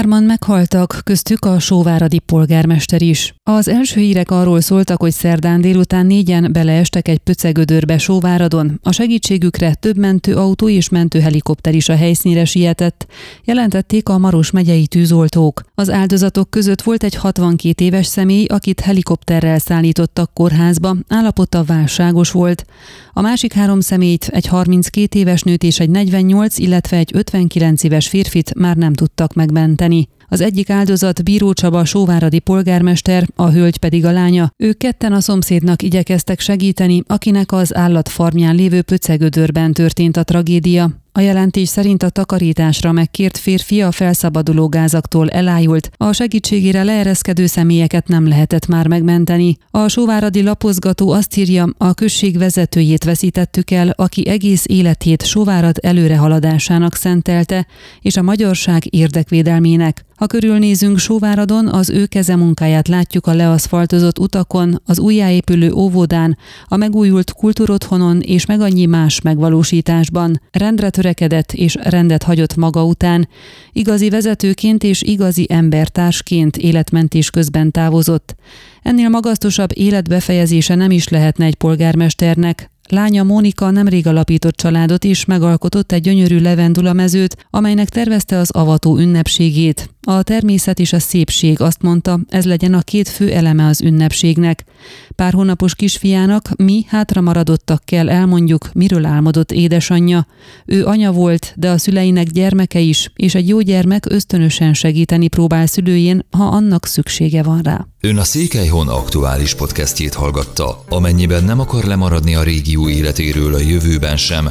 Hárman meghaltak, köztük a sóváradi polgármester is. Az első hírek arról szóltak, hogy szerdán délután négyen beleestek egy pöcegödörbe sóváradon. A segítségükre több mentőautó és mentőhelikopter is a helyszínre sietett, jelentették a Maros megyei tűzoltók. Az áldozatok között volt egy 62 éves személy, akit helikopterrel szállítottak kórházba, állapota válságos volt. A másik három személyt, egy 32 éves nőt és egy 48, illetve egy 59 éves férfit már nem tudtak megmenteni. Az egyik áldozat Bíró Csaba sóváradi polgármester, a hölgy pedig a lánya. Ők ketten a szomszédnak igyekeztek segíteni, akinek az állatfarmján lévő pöcegödörben történt a tragédia. A jelentés szerint a takarításra megkért férfi a felszabaduló gázaktól elájult, a segítségére leereszkedő személyeket nem lehetett már megmenteni. A sóváradi lapozgató azt írja, a község vezetőjét veszítettük el, aki egész életét sóvárad előrehaladásának szentelte, és a magyarság érdekvédelmének. Ha körülnézünk Sóváradon, az ő keze munkáját látjuk a leaszfaltozott utakon, az újjáépülő óvodán, a megújult kultúrotthonon és meg annyi más megvalósításban. Rendre törekedett és rendet hagyott maga után. Igazi vezetőként és igazi embertársként életmentés közben távozott. Ennél magasztosabb életbefejezése nem is lehetne egy polgármesternek, Lánya Mónika nemrég alapított családot is megalkotott egy gyönyörű levendula mezőt, amelynek tervezte az avató ünnepségét. A természet és a szépség, azt mondta, ez legyen a két fő eleme az ünnepségnek. Pár hónapos kisfiának mi hátra maradottak kell elmondjuk, miről álmodott édesanyja. Ő anya volt, de a szüleinek gyermeke is, és egy jó gyermek ösztönösen segíteni próbál szülőjén, ha annak szüksége van rá. Ön a Székelyhon aktuális podcastjét hallgatta. Amennyiben nem akar lemaradni a régió életéről a jövőben sem,